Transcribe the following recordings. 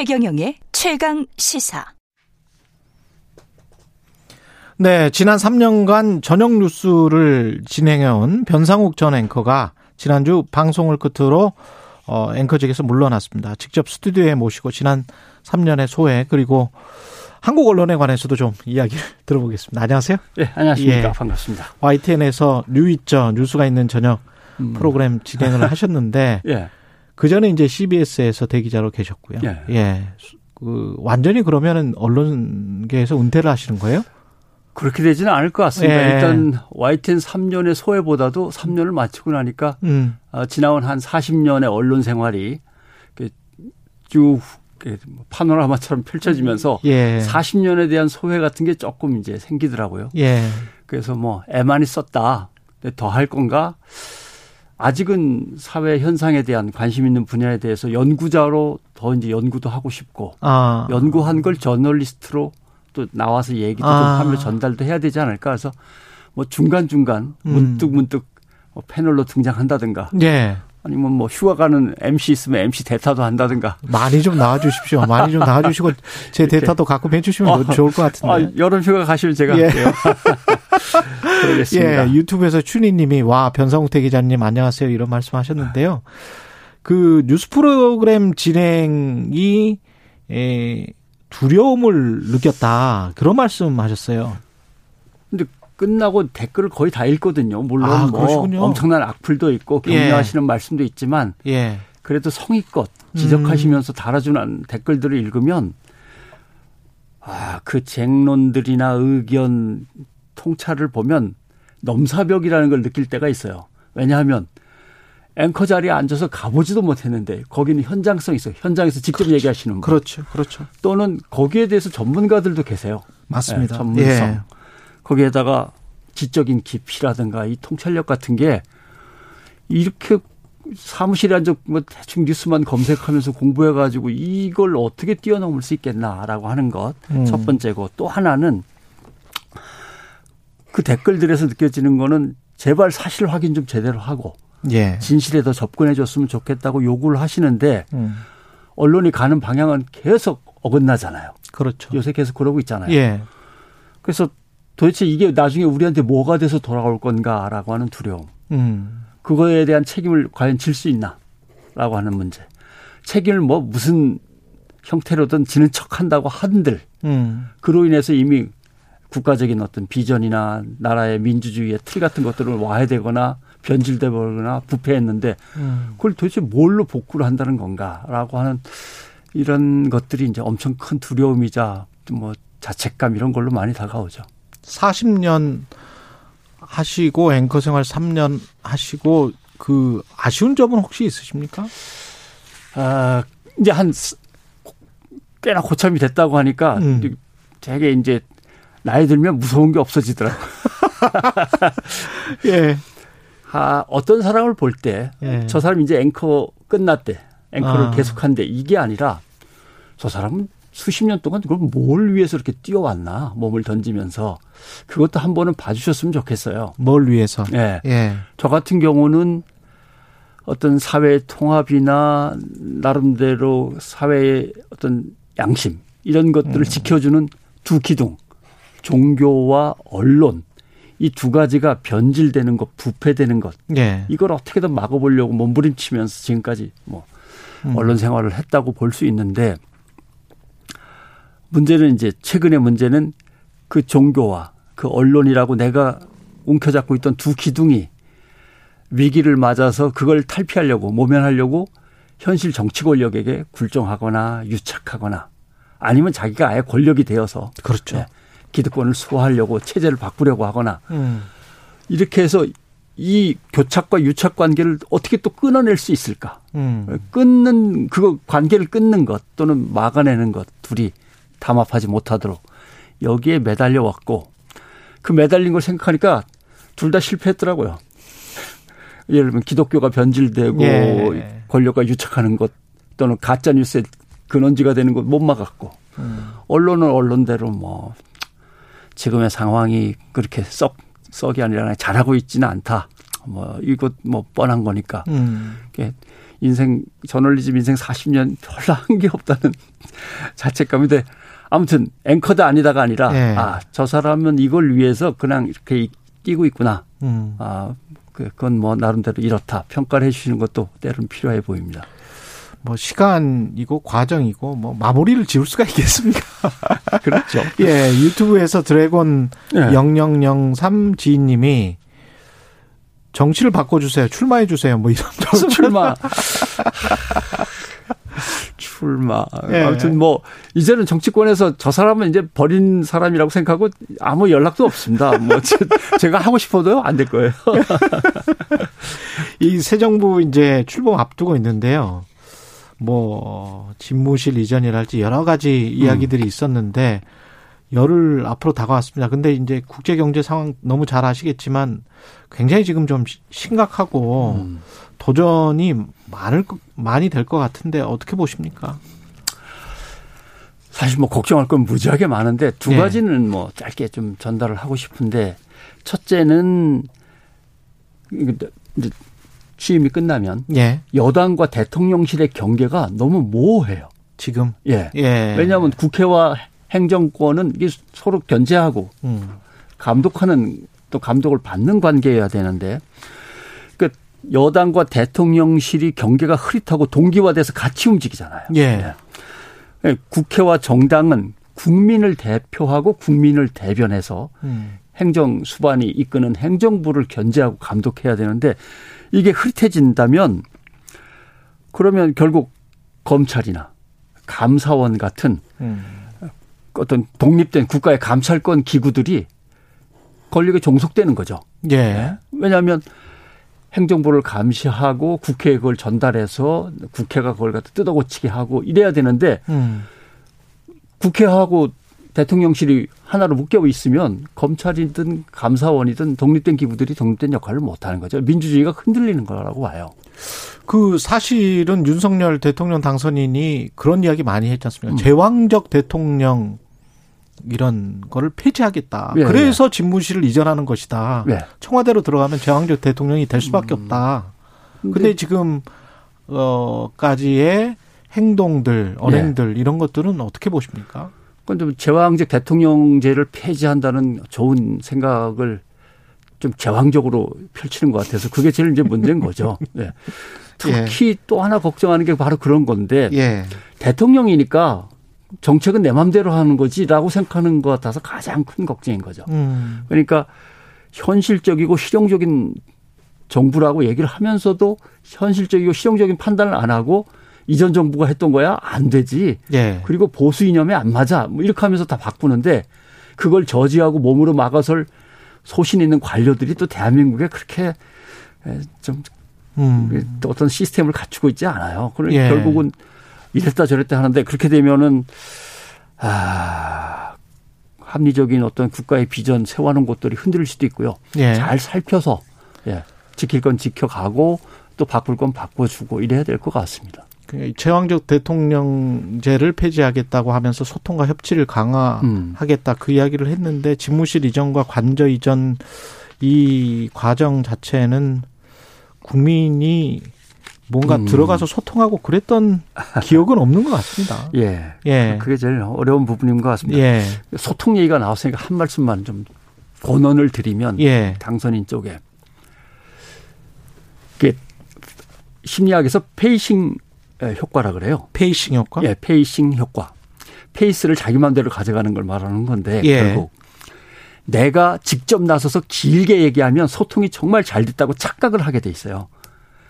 최경영의 최강 시사. 네, 지난 3년간 저녁 뉴스를 진행해온 변상욱 전 앵커가 지난주 방송을 끝으로 어, 앵커직에서 물러났습니다. 직접 스튜디오에 모시고 지난 3년의 소회 그리고 한국 언론에 관해서도 좀 이야기를 들어보겠습니다. 안녕하세요. 네, 안녕하십니까. 예. 반갑습니다. YTN에서 뉴이죠 뉴스가 있는 저녁 음. 프로그램 진행을 하셨는데 예. 그 전에 이제 CBS에서 대기자로 계셨고요. 예. 예. 그 완전히 그러면은 언론계에서 은퇴를 하시는 거예요? 그렇게 되지는 않을 것 같습니다. 예. 일단 YTN 3년의 소외보다도 3년을 마치고 나니까 음. 어, 지나온 한 40년의 언론 생활이 쭉 파노라마처럼 펼쳐지면서 예. 40년에 대한 소회 같은 게 조금 이제 생기더라고요. 예. 그래서 뭐 애만이 썼다. 더 할 건가? 아직은 사회 현상에 대한 관심 있는 분야에 대해서 연구자로 더 이제 연구도 하고 싶고 아. 연구한 걸 저널리스트로 또 나와서 얘기도 아. 좀 하며 전달도 해야 되지 않을까 그래서 뭐 중간 중간 음. 문득 문득 뭐 패널로 등장한다든가 예. 아니면 뭐 휴가 가는 MC 있으면 MC 대타도 한다든가. 많이 좀 나와주십시오. 많이 좀 나와주시고 제 대타도 가끔 해주시면 어, 좋을 것 같은데. 아, 여름 휴가 가시면 제가 예. 그러겠습니다. 예, 유튜브에서 춘희님이 와 변성태 기자님 안녕하세요 이런 말씀하셨는데요. 그 뉴스 프로그램 진행이 에, 두려움을 느꼈다 그런 말씀하셨어요. 끝나고 댓글을 거의 다 읽거든요. 물론 아, 뭐 엄청난 악플도 있고 격려하시는 예. 말씀도 있지만 예. 그래도 성의껏 지적하시면서 음. 달아주는 댓글들을 읽으면 아, 그 쟁론들이나 의견 통찰을 보면 넘사벽이라는 걸 느낄 때가 있어요. 왜냐하면 앵커 자리에 앉아서 가보지도 못했는데 거기는 현장성 있어요. 현장에서 직접 그렇죠. 얘기하시는 분. 그렇죠. 그렇죠. 또는 거기에 대해서 전문가들도 계세요. 맞습니다. 네, 전문성. 예. 거기에다가 지적인 깊이라든가 이 통찰력 같은 게 이렇게 사무실에 앉아 뭐 대충 뉴스만 검색하면서 공부해가지고 이걸 어떻게 뛰어넘을 수 있겠나라고 하는 것첫 음. 번째고 또 하나는 그 댓글들에서 느껴지는 거는 제발 사실 확인 좀 제대로 하고 예. 진실에 더 접근해 줬으면 좋겠다고 요구를 하시는데 음. 언론이 가는 방향은 계속 어긋나잖아요. 그렇죠. 요새 계속 그러고 있잖아요. 예. 그래서 도대체 이게 나중에 우리한테 뭐가 돼서 돌아올 건가라고 하는 두려움. 음. 그거에 대한 책임을 과연 질 수 있나라고 하는 문제. 책임을 뭐 무슨 형태로든 지는 척 한다고 한들 음. 그로 인해서 이미 국가적인 어떤 비전이나 나라의 민주주의의 틀 같은 것들을 와해되거나 변질돼 버거나 부패했는데 음. 그걸 도대체 뭘로 복구를 한다는 건가라고 하는 이런 것들이 이제 엄청 큰 두려움이자 뭐 자책감 이런 걸로 많이 다가오죠. 40년 하시고 앵커 생활 3년 하시고 그 아쉬운 점은 혹시 있으십니까? 아, 이제 한 꽤나 고참이 됐다고 하니까 음. 되게 이제 나이 들면 무서운 게 없어지더라고요. 예. 아, 어떤 사람을 볼 때저 예. 사람 이제 앵커 끝났대. 앵커를 아. 계속한대. 이게 아니라 저 사람은 수십 년 동안 그걸 뭘 위해서 이렇게 뛰어왔나 몸을 던지면서 그것도 한 번은 봐주셨으면 좋겠어요. 뭘 위해서? 예. 예. 저 같은 경우는 어떤 사회 통합이나 나름대로 사회의 어떤 양심 이런 것들을 음. 지켜주는 두 기둥 종교와 언론 이 두 가지가 변질되는 것, 부패되는 것. 예. 이걸 어떻게든 막아보려고 몸부림치면서 지금까지 뭐 음. 언론 생활을 했다고 볼 수 있는데 문제는 이제 최근의 문제는 그 종교와 그 언론이라고 내가 움켜잡고 있던 두 기둥이 위기를 맞아서 그걸 탈피하려고 모면하려고 현실 정치 권력에게 굴종하거나 유착하거나 아니면 자기가 아예 권력이 되어서 그렇죠. 네, 기득권을 수호하려고 체제를 바꾸려고 하거나 음. 이렇게 해서 이 교착과 유착 관계를 어떻게 또 끊어낼 수 있을까? 음. 끊는 그 관계를 끊는 것 또는 막아내는 것 둘이 담합하지 못하도록 여기에 매달려 왔고 그 매달린 걸 생각하니까 둘 다 실패했더라고요. 예를 들면 기독교가 변질되고 예. 권력과 유착하는 것 또는 가짜 뉴스의 근원지가 되는 것 못 막았고 음. 언론은 언론대로 뭐 지금의 상황이 그렇게 썩 썩이 아니라 잘하고 있지는 않다. 뭐 이것 뭐 뻔한 거니까. 음. 인생 저널리즘 인생 40년 별로 한 게 없다는 자책감인데 아무튼 앵커다 아니다가 아니라 네. 아저 사람은 이걸 위해서 그냥 이렇게 뛰고 있구나. 음. 아 그, 그건 뭐 나름대로 이렇다 평가를 해주시는 것도 때로는 필요해 보입니다. 뭐 시간이고 과정이고 뭐 마무리를 지을 수가 있겠습니까? 그렇죠. 예, 유튜브에서 드래곤 네. 0003 지인님이 정치를 바꿔주세요. 출마해 주세요. 뭐 이런 출마. 출마. 예. 아무튼 뭐 이제는 정치권에서 저 사람은 이제 버린 사람이라고 생각하고 아무 연락도 없습니다. 뭐 제가 하고 싶어도요 안될 거예요. 이 새 정부 이제 출범 앞두고 있는데요. 뭐 집무실 이전이랄지 여러 가지 이야기들이 음. 있었는데 열흘 앞으로 다가왔습니다. 근데 이제 국제 경제 상황 너무 잘 아시겠지만 굉장히 지금 좀 심각하고 음. 도전이 많을 많이 될 것 같은데 어떻게 보십니까? 사실 뭐 걱정할 건 무지하게 많은데 두 네. 가지는 뭐 짧게 좀 전달을 하고 싶은데 첫째는 이제 취임이 끝나면 예. 여당과 대통령실의 경계가 너무 모호해요. 지금 예. 예. 왜냐하면 국회와 행정권은 서로 견제하고 음. 감독하는 또 감독을 받는 관계여야 되는데 그 여당과 대통령실이 경계가 흐릿하고 동기화돼서 같이 움직이잖아요. 예. 예. 국회와 정당은 국민을 대표하고 국민을 대변해서 음. 행정 수반이 이끄는 행정부를 견제하고 감독해야 되는데 이게 흐릿해진다면 그러면 결국 검찰이나 감사원 같은 음. 어떤 독립된 국가의 감찰권 기구들이 권력에 종속되는 거죠. 예. 네. 왜냐하면 행정부를 감시하고 국회에 그걸 전달해서 국회가 그걸 갖다 뜯어고치게 하고 이래야 되는데 음. 국회하고 대통령실이 하나로 묶여 있으면 검찰이든 감사원이든 독립된 기구들이 독립된 역할을 못 하는 거죠. 민주주의가 흔들리는 거라고 봐요. 그 사실은 윤석열 대통령 당선인이 그런 이야기 많이 했지 않습니까? 음. 제왕적 대통령 이런 거를 폐지하겠다. 예, 그래서 예. 집무실을 이전하는 것이다. 예. 청와대로 들어가면 제왕적 대통령이 될 수밖에 음. 없다. 근데, 근데 지금 어까지의 행동들, 언행들 예. 이런 것들은 어떻게 보십니까? 그건 제왕적 대통령제를 폐지한다는 좋은 생각을 좀 제왕적으로 펼치는 것 같아서 그게 제일 이제 문제인 거죠. 네. 특히 예. 또 하나 걱정하는 게 바로 그런 건데 예. 대통령이니까 정책은 내 맘대로 하는 거지라고 생각하는 것 같아서 가장 큰 걱정인 거죠. 음. 그러니까 현실적이고 실용적인 정부라고 얘기를 하면서도 현실적이고 실용적인 판단을 안 하고 이전 정부가 했던 거야 안 되지. 예. 그리고 보수 이념에 안 맞아. 뭐 이렇게 하면서 다 바꾸는데 그걸 저지하고 몸으로 막아설 소신 있는 관료들이 또 대한민국에 그렇게 좀 음. 어떤 시스템을 갖추고 있지 않아요. 그러니까 예. 결국은 이랬다 저랬다 하는데 그렇게 되면은 아 합리적인 어떤 국가의 비전 세워놓은 것들이 흔들릴 수도 있고요. 예. 잘 살펴서 예. 지킬 건 지켜가고 또 바꿀 건 바꿔주고 이래야 될 것 같습니다. 그 제왕적 대통령제를 폐지하겠다고 하면서 소통과 협치를 강화하겠다 음. 그 이야기를 했는데 집무실 이전과 관저 이전 이 과정 자체는 국민이 뭔가 음. 들어가서 소통하고 그랬던 기억은 없는 것 같습니다. 예. 예. 그게 제일 어려운 부분인 것 같습니다. 예. 소통 얘기가 나왔으니까 한 말씀만 좀 권언을 드리면 예. 당선인 쪽에 그 심리학에서 pacing 효과라 그래요. pacing 효과? 예, pacing 효과. 페이스를 자기 마음대로 가져가는 걸 말하는 건데 예. 결국 내가 직접 나서서 길게 얘기하면 소통이 정말 잘 됐다고 착각을 하게 돼 있어요.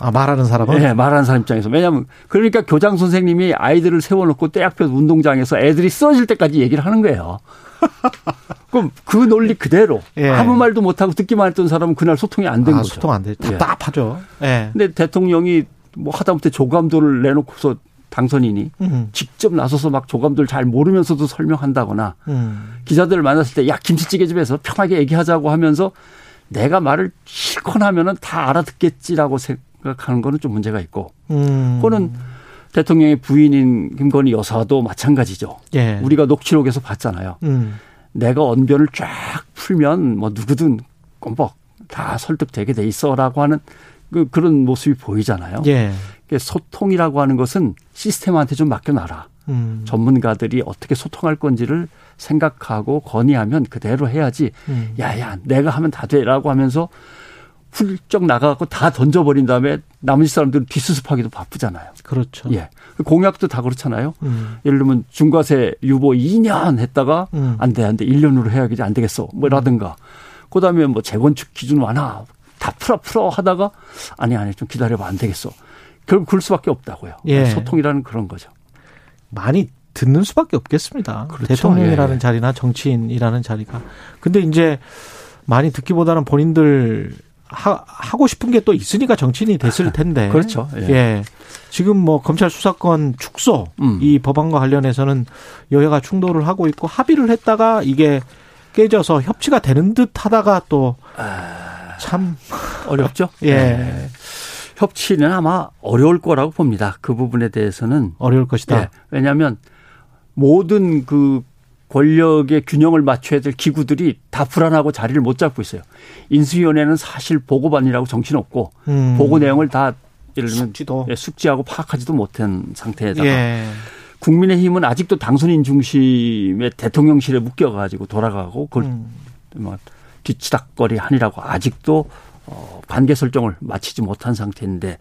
아, 말하는 사람은? 네, 말하는 사람 입장에서. 왜냐하면 그러니까 교장 선생님이 아이들을 세워놓고 떼약볕 운동장에서 애들이 쓰러질 때까지 얘기를 하는 거예요. 그럼 그 논리 그대로 예. 아무 말도 못하고 듣기만 했던 사람은 그날 소통이 안된 아, 거죠. 소통 안 돼. 예. 답답하죠. 예. 근데 대통령이 뭐 하다못해 조감도를 내놓고서 당선인이 음. 직접 나서서 막 조감도를 잘 모르면서도 설명한다거나 음. 기자들을 만났을 때 야 김치찌개 집에서 편하게 얘기하자고 하면서 내가 말을 실컷 하면은 다 알아듣겠지라고 생각하는 거는 좀 문제가 있고 음. 그거는 대통령의 부인인 김건희 여사도 마찬가지죠. 예. 우리가 녹취록에서 봤잖아요. 음. 내가 언변을 쫙 풀면 뭐 누구든 꼼뻑 다 설득되게 돼 있어라고 하는 그 그런 모습이 보이잖아요. 예. 소통이라고 하는 것은 시스템한테 좀 맡겨놔라. 음. 전문가들이 어떻게 소통할 건지를 생각하고 건의하면 그대로 해야지. 음. 야야 내가 하면 다 돼라고 하면서 훌쩍 나가갖고 다 던져버린 다음에 나머지 사람들은 뒷수습하기도 바쁘잖아요. 그렇죠. 예. 공약도 다 그렇잖아요. 음. 예를 들면 중과세 유보 2년 했다가 음. 안 돼, 안 돼. 1년으로 해야지 안 되겠어. 뭐라든가. 그 다음에 뭐 재건축 기준 완화 다 풀어 풀어 하다가 아니, 아니, 좀 기다려봐. 안 되겠어. 결국 그럴 수밖에 없다고요. 예. 소통이라는 그런 거죠. 많이 듣는 수밖에 없겠습니다. 그렇죠. 대통령이라는 예. 자리나 정치인이라는 자리가. 근데 이제 많이 듣기보다는 본인들 하, 고 싶은 게 또 있으니까 정치인이 됐을 텐데. 그렇죠. 예. 예. 지금 뭐 검찰 수사권 축소 음. 이 법안과 관련해서는 여야가 충돌을 하고 있고 합의를 했다가 이게 깨져서 협치가 되는 듯 하다가 또 참 아... 어렵죠. 예. 네. 협치는 아마 어려울 거라고 봅니다. 그 부분에 대해서는 어려울 것이다. 예. 왜냐하면 모든 그 권력의 균형을 맞춰야 될 기구들이 다 불안하고 자리를 못 잡고 있어요. 인수위원회는 사실 보고반이라고 정신 없고 음. 보고 내용을 다 예를 들면 숙지도. 예, 숙지하고 파악하지도 못한 상태에다가 예. 국민의힘은 아직도 당선인 중심의 대통령실에 묶여가지고 돌아가고 그걸 음. 뭐 뒤치닥거리 하니라고 아직도 어, 관계 설정을 마치지 못한 상태인데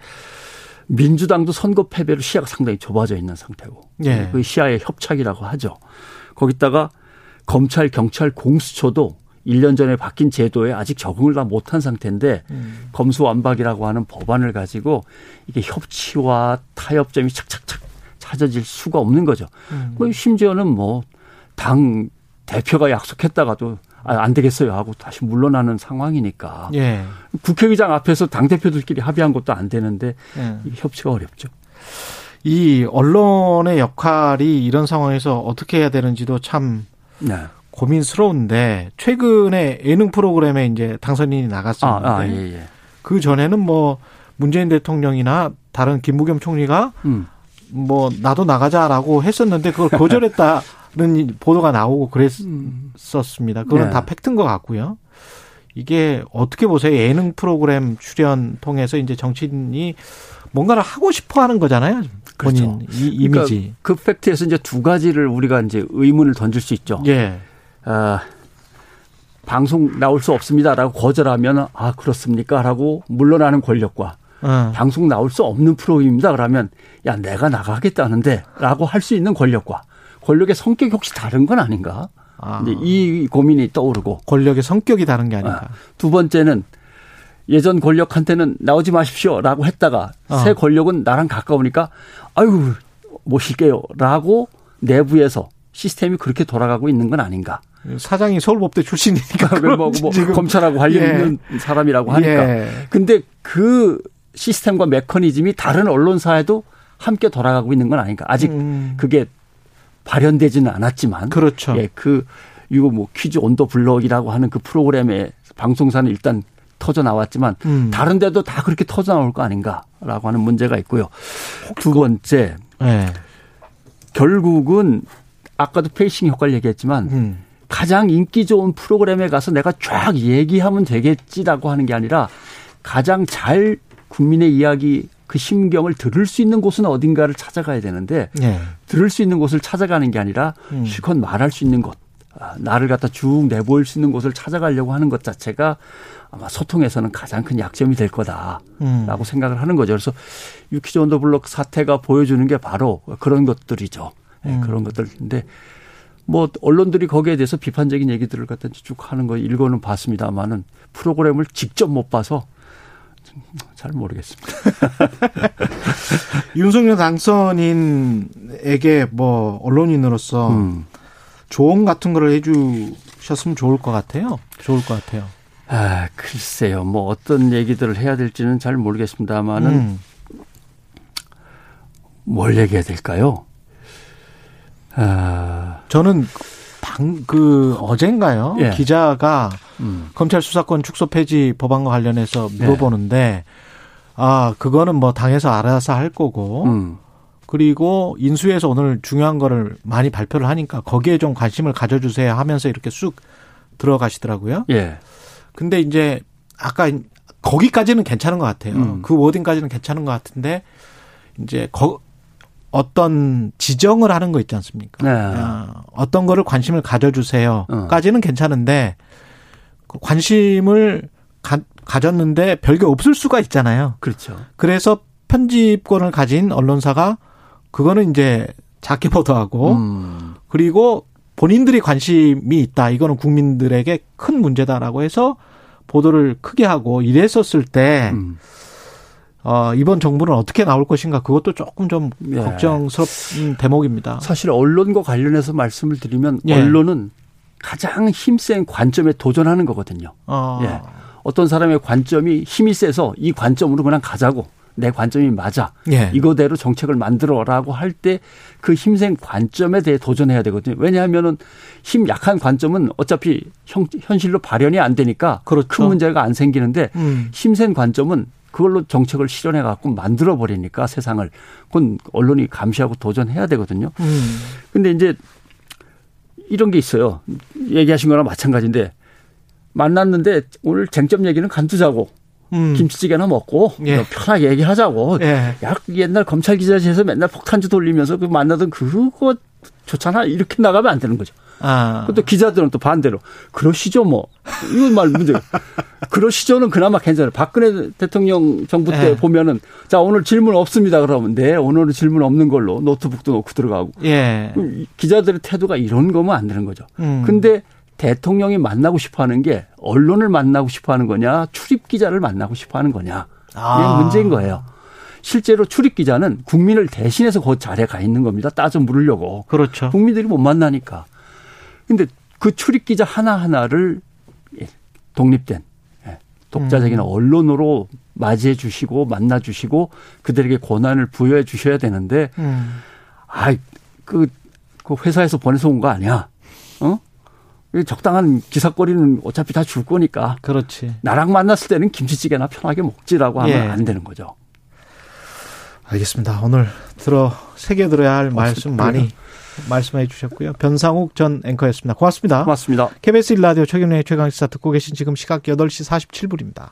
민주당도 선거 패배로 시야가 상당히 좁아져 있는 상태고 예. 그 시야의 협착이라고 하죠. 거기다가 검찰, 경찰, 공수처도 1년 전에 바뀐 제도에 아직 적응을 다 못한 상태인데 음. 검수완박이라고 하는 법안을 가지고 이게 협치와 타협점이 착착착 찾아질 수가 없는 거죠. 음. 뭐 심지어는 뭐 당 대표가 약속했다가도 아, 안 되겠어요 하고 다시 물러나는 상황이니까 예. 국회의장 앞에서 당 대표들끼리 합의한 것도 안 되는데 예. 협치가 어렵죠. 이 언론의 역할이 이런 상황에서 어떻게 해야 되는지도 참 네. 고민스러운데 최근에 예능 프로그램에 이제 당선인이 나갔었는데 아, 아, 예, 예. 그 전에는 뭐 문재인 대통령이나 다른 김부겸 총리가 음. 뭐 나도 나가자라고 했었는데 그걸 거절했다 는 보도가 나오고 그랬었습니다. 그건 네. 다 팩트인 것 같고요. 이게 어떻게 보세요? 예능 프로그램 출연 통해서 이제 정치인이 뭔가를 하고 싶어 하는 거잖아요. 본인 그렇죠. 이 이미지. 그러니까 그 팩트에서 이제 두 가지를 우리가 이제 의문을 던질 수 있죠. 예. 아, 방송 나올 수 없습니다라고 거절하면 아 그렇습니까라고 물러나는 권력과 어. 방송 나올 수 없는 프로입니다. 그러면 야 내가 나가겠다는데라고 할 수 있는 권력과 권력의 성격이 혹시 다른 건 아닌가? 아. 이 고민이 떠오르고 권력의 성격이 다른 게 아닌가? 아. 두 번째는 예전 권력한테는 나오지 마십시오라고 했다가 어. 새 권력은 나랑 가까우니까 아유 모실게요라고 내부에서 시스템이 그렇게 돌아가고 있는 건 아닌가? 사장이 서울법대 출신이니까 뭐, 뭐 검찰하고 관련 예. 있는 사람이라고 하니까. 예. 근데 그 시스템과 메커니즘이 다른 언론사에도 함께 돌아가고 있는 건 아닌가? 아직 음. 그게 발현되지는 않았지만, 그렇죠. 예, 그 이거 뭐 퀴즈 온더 블럭이라고 하는 그 프로그램의 방송사는 일단 터져 나왔지만 음. 다른 데도 다 그렇게 터져 나올 거 아닌가라고 하는 문제가 있고요. 두 번째. 네. 결국은 아까도 facing 효과를 얘기했지만 음. 가장 인기 좋은 프로그램에 가서 내가 쫙 얘기하면 되겠지라고 하는 게 아니라 가장 잘 국민의 이야기 그 심경을 들을 수 있는 곳은 어딘가를 찾아가야 되는데 네. 들을 수 있는 곳을 찾아가는 게 아니라 음. 실컷 말할 수 있는 곳 아, 나를 갖다 쭉 내보일 수 있는 곳을 찾아가려고 하는 것 자체가 아마 소통에서는 가장 큰 약점이 될 거다라고 음. 생각을 하는 거죠. 그래서 유키즈 언더블록 사태가 보여주는 게 바로 그런 것들이죠. 네, 음. 그런 것들인데 뭐 언론들이 거기에 대해서 비판적인 얘기들을 갖다 쭉 하는 거 읽어는 봤습니다만은 프로그램을 직접 못 봐서 잘 모르겠습니다. 윤석열 당선인에게 뭐 언론인으로서 음. 조언 같은 거를 해주셨으면 좋을 것 같아요. 좋을 것 같아요. 아, 글쎄요. 뭐 어떤 얘기들을 해야 될지는 잘 모르겠습니다만은 음. 뭘 얘기해야 될까요? 아. 저는 방, 그, 어젠가요? 예. 기자가 음. 검찰 수사권 축소 폐지 법안과 관련해서 물어보는데, 예. 아, 그거는 뭐 당에서 알아서 할 거고, 음. 그리고 인수에서 오늘 중요한 거를 많이 발표를 하니까 거기에 좀 관심을 가져주세요 하면서 이렇게 쑥 들어가시더라고요. 예. 근데 이제 아까 거기까지는 괜찮은 것 같아요. 음. 그 워딩까지는 괜찮은 것 같은데 이제 거, 어떤 지정을 하는 거 있지 않습니까? 네. 어, 어떤 거를 관심을 가져주세요.까지는 괜찮은데 그 관심을 가, 가졌는데 별게 없을 수가 있잖아요. 그렇죠. 그래서 편집권을 가진 언론사가 그거는 이제 작게 보도하고 음. 그리고 본인들이 관심이 있다. 이거는 국민들에게 큰 문제다라고 해서 보도를 크게 하고 이랬었을 때 음. 어, 이번 정부는 어떻게 나올 것인가 그것도 조금 좀 예. 걱정스럽은 대목입니다. 사실 언론과 관련해서 말씀을 드리면 예. 언론은 가장 힘센 관점에 도전하는 거거든요. 어. 예. 어떤 사람의 관점이 힘이 세서 이 관점으로 그냥 가자고 내 관점이 맞아. 예. 이거대로 정책을 만들어라고 할 때 그 힘센 관점에 대해 도전해야 되거든요. 왜냐하면은 힘 약한 관점은 어차피 형, 현실로 발현이 안 되니까 그렇죠. 큰 문제가 안 생기는데 음. 힘센 관점은 그걸로 정책을 실현해 갖고 만들어 버리니까 세상을 그건 언론이 감시하고 도전해야 되거든요. 음. 근데 이제 이런 게 있어요. 얘기하신 거랑 마찬가지인데 만났는데 오늘 쟁점 얘기는 간두자고 음. 김치찌개나 먹고 예. 편하게 얘기하자고. 예. 야 옛날 검찰 기자실에서 맨날 폭탄주 돌리면서 그 만나던 그거 좋잖아 이렇게 나가면 안 되는 거죠. 아. 또 기자들은 또 반대로 그러시죠 뭐 이건 말 문제. 그러시죠는 그나마 괜찮아요. 박근혜 대통령 정부 때 예. 보면은 자 오늘 질문 없습니다 그러면 네 오늘은 질문 없는 걸로 노트북도 놓고 들어가고. 예. 기자들의 태도가 이런 거면 안 되는 거죠. 음. 근데 대통령이 만나고 싶어 하는 게 언론을 만나고 싶어 하는 거냐, 출입 기자를 만나고 싶어 하는 거냐. 아. 이게 문제인 거예요. 실제로 출입 기자는 국민을 대신해서 그 자리에 가 있는 겁니다. 따져 물으려고. 그렇죠. 국민들이 못 만나니까. 근데 그 출입 기자 하나하나를 예, 독립된 예, 독자적인 음. 언론으로 맞이해 주시고 만나 주시고 그들에게 권한을 부여해 주셔야 되는데 음. 아이 그, 그 회사에서 보내서 온 거 아니야. 어? 적당한 기사거리는 어차피 다 줄 거니까. 그렇지. 나랑 만났을 때는 김치찌개나 편하게 먹지라고 하면 예. 안 되는 거죠. 알겠습니다. 오늘 들어 새겨 들어야 할 어, 말씀 많이 말씀해 주셨고요. 변상욱 전 앵커였습니다. 고맙습니다. 고맙습니다. KBS 1라디오 최경련의 최강시사 듣고 계신 지금 시각 8시 47분입니다.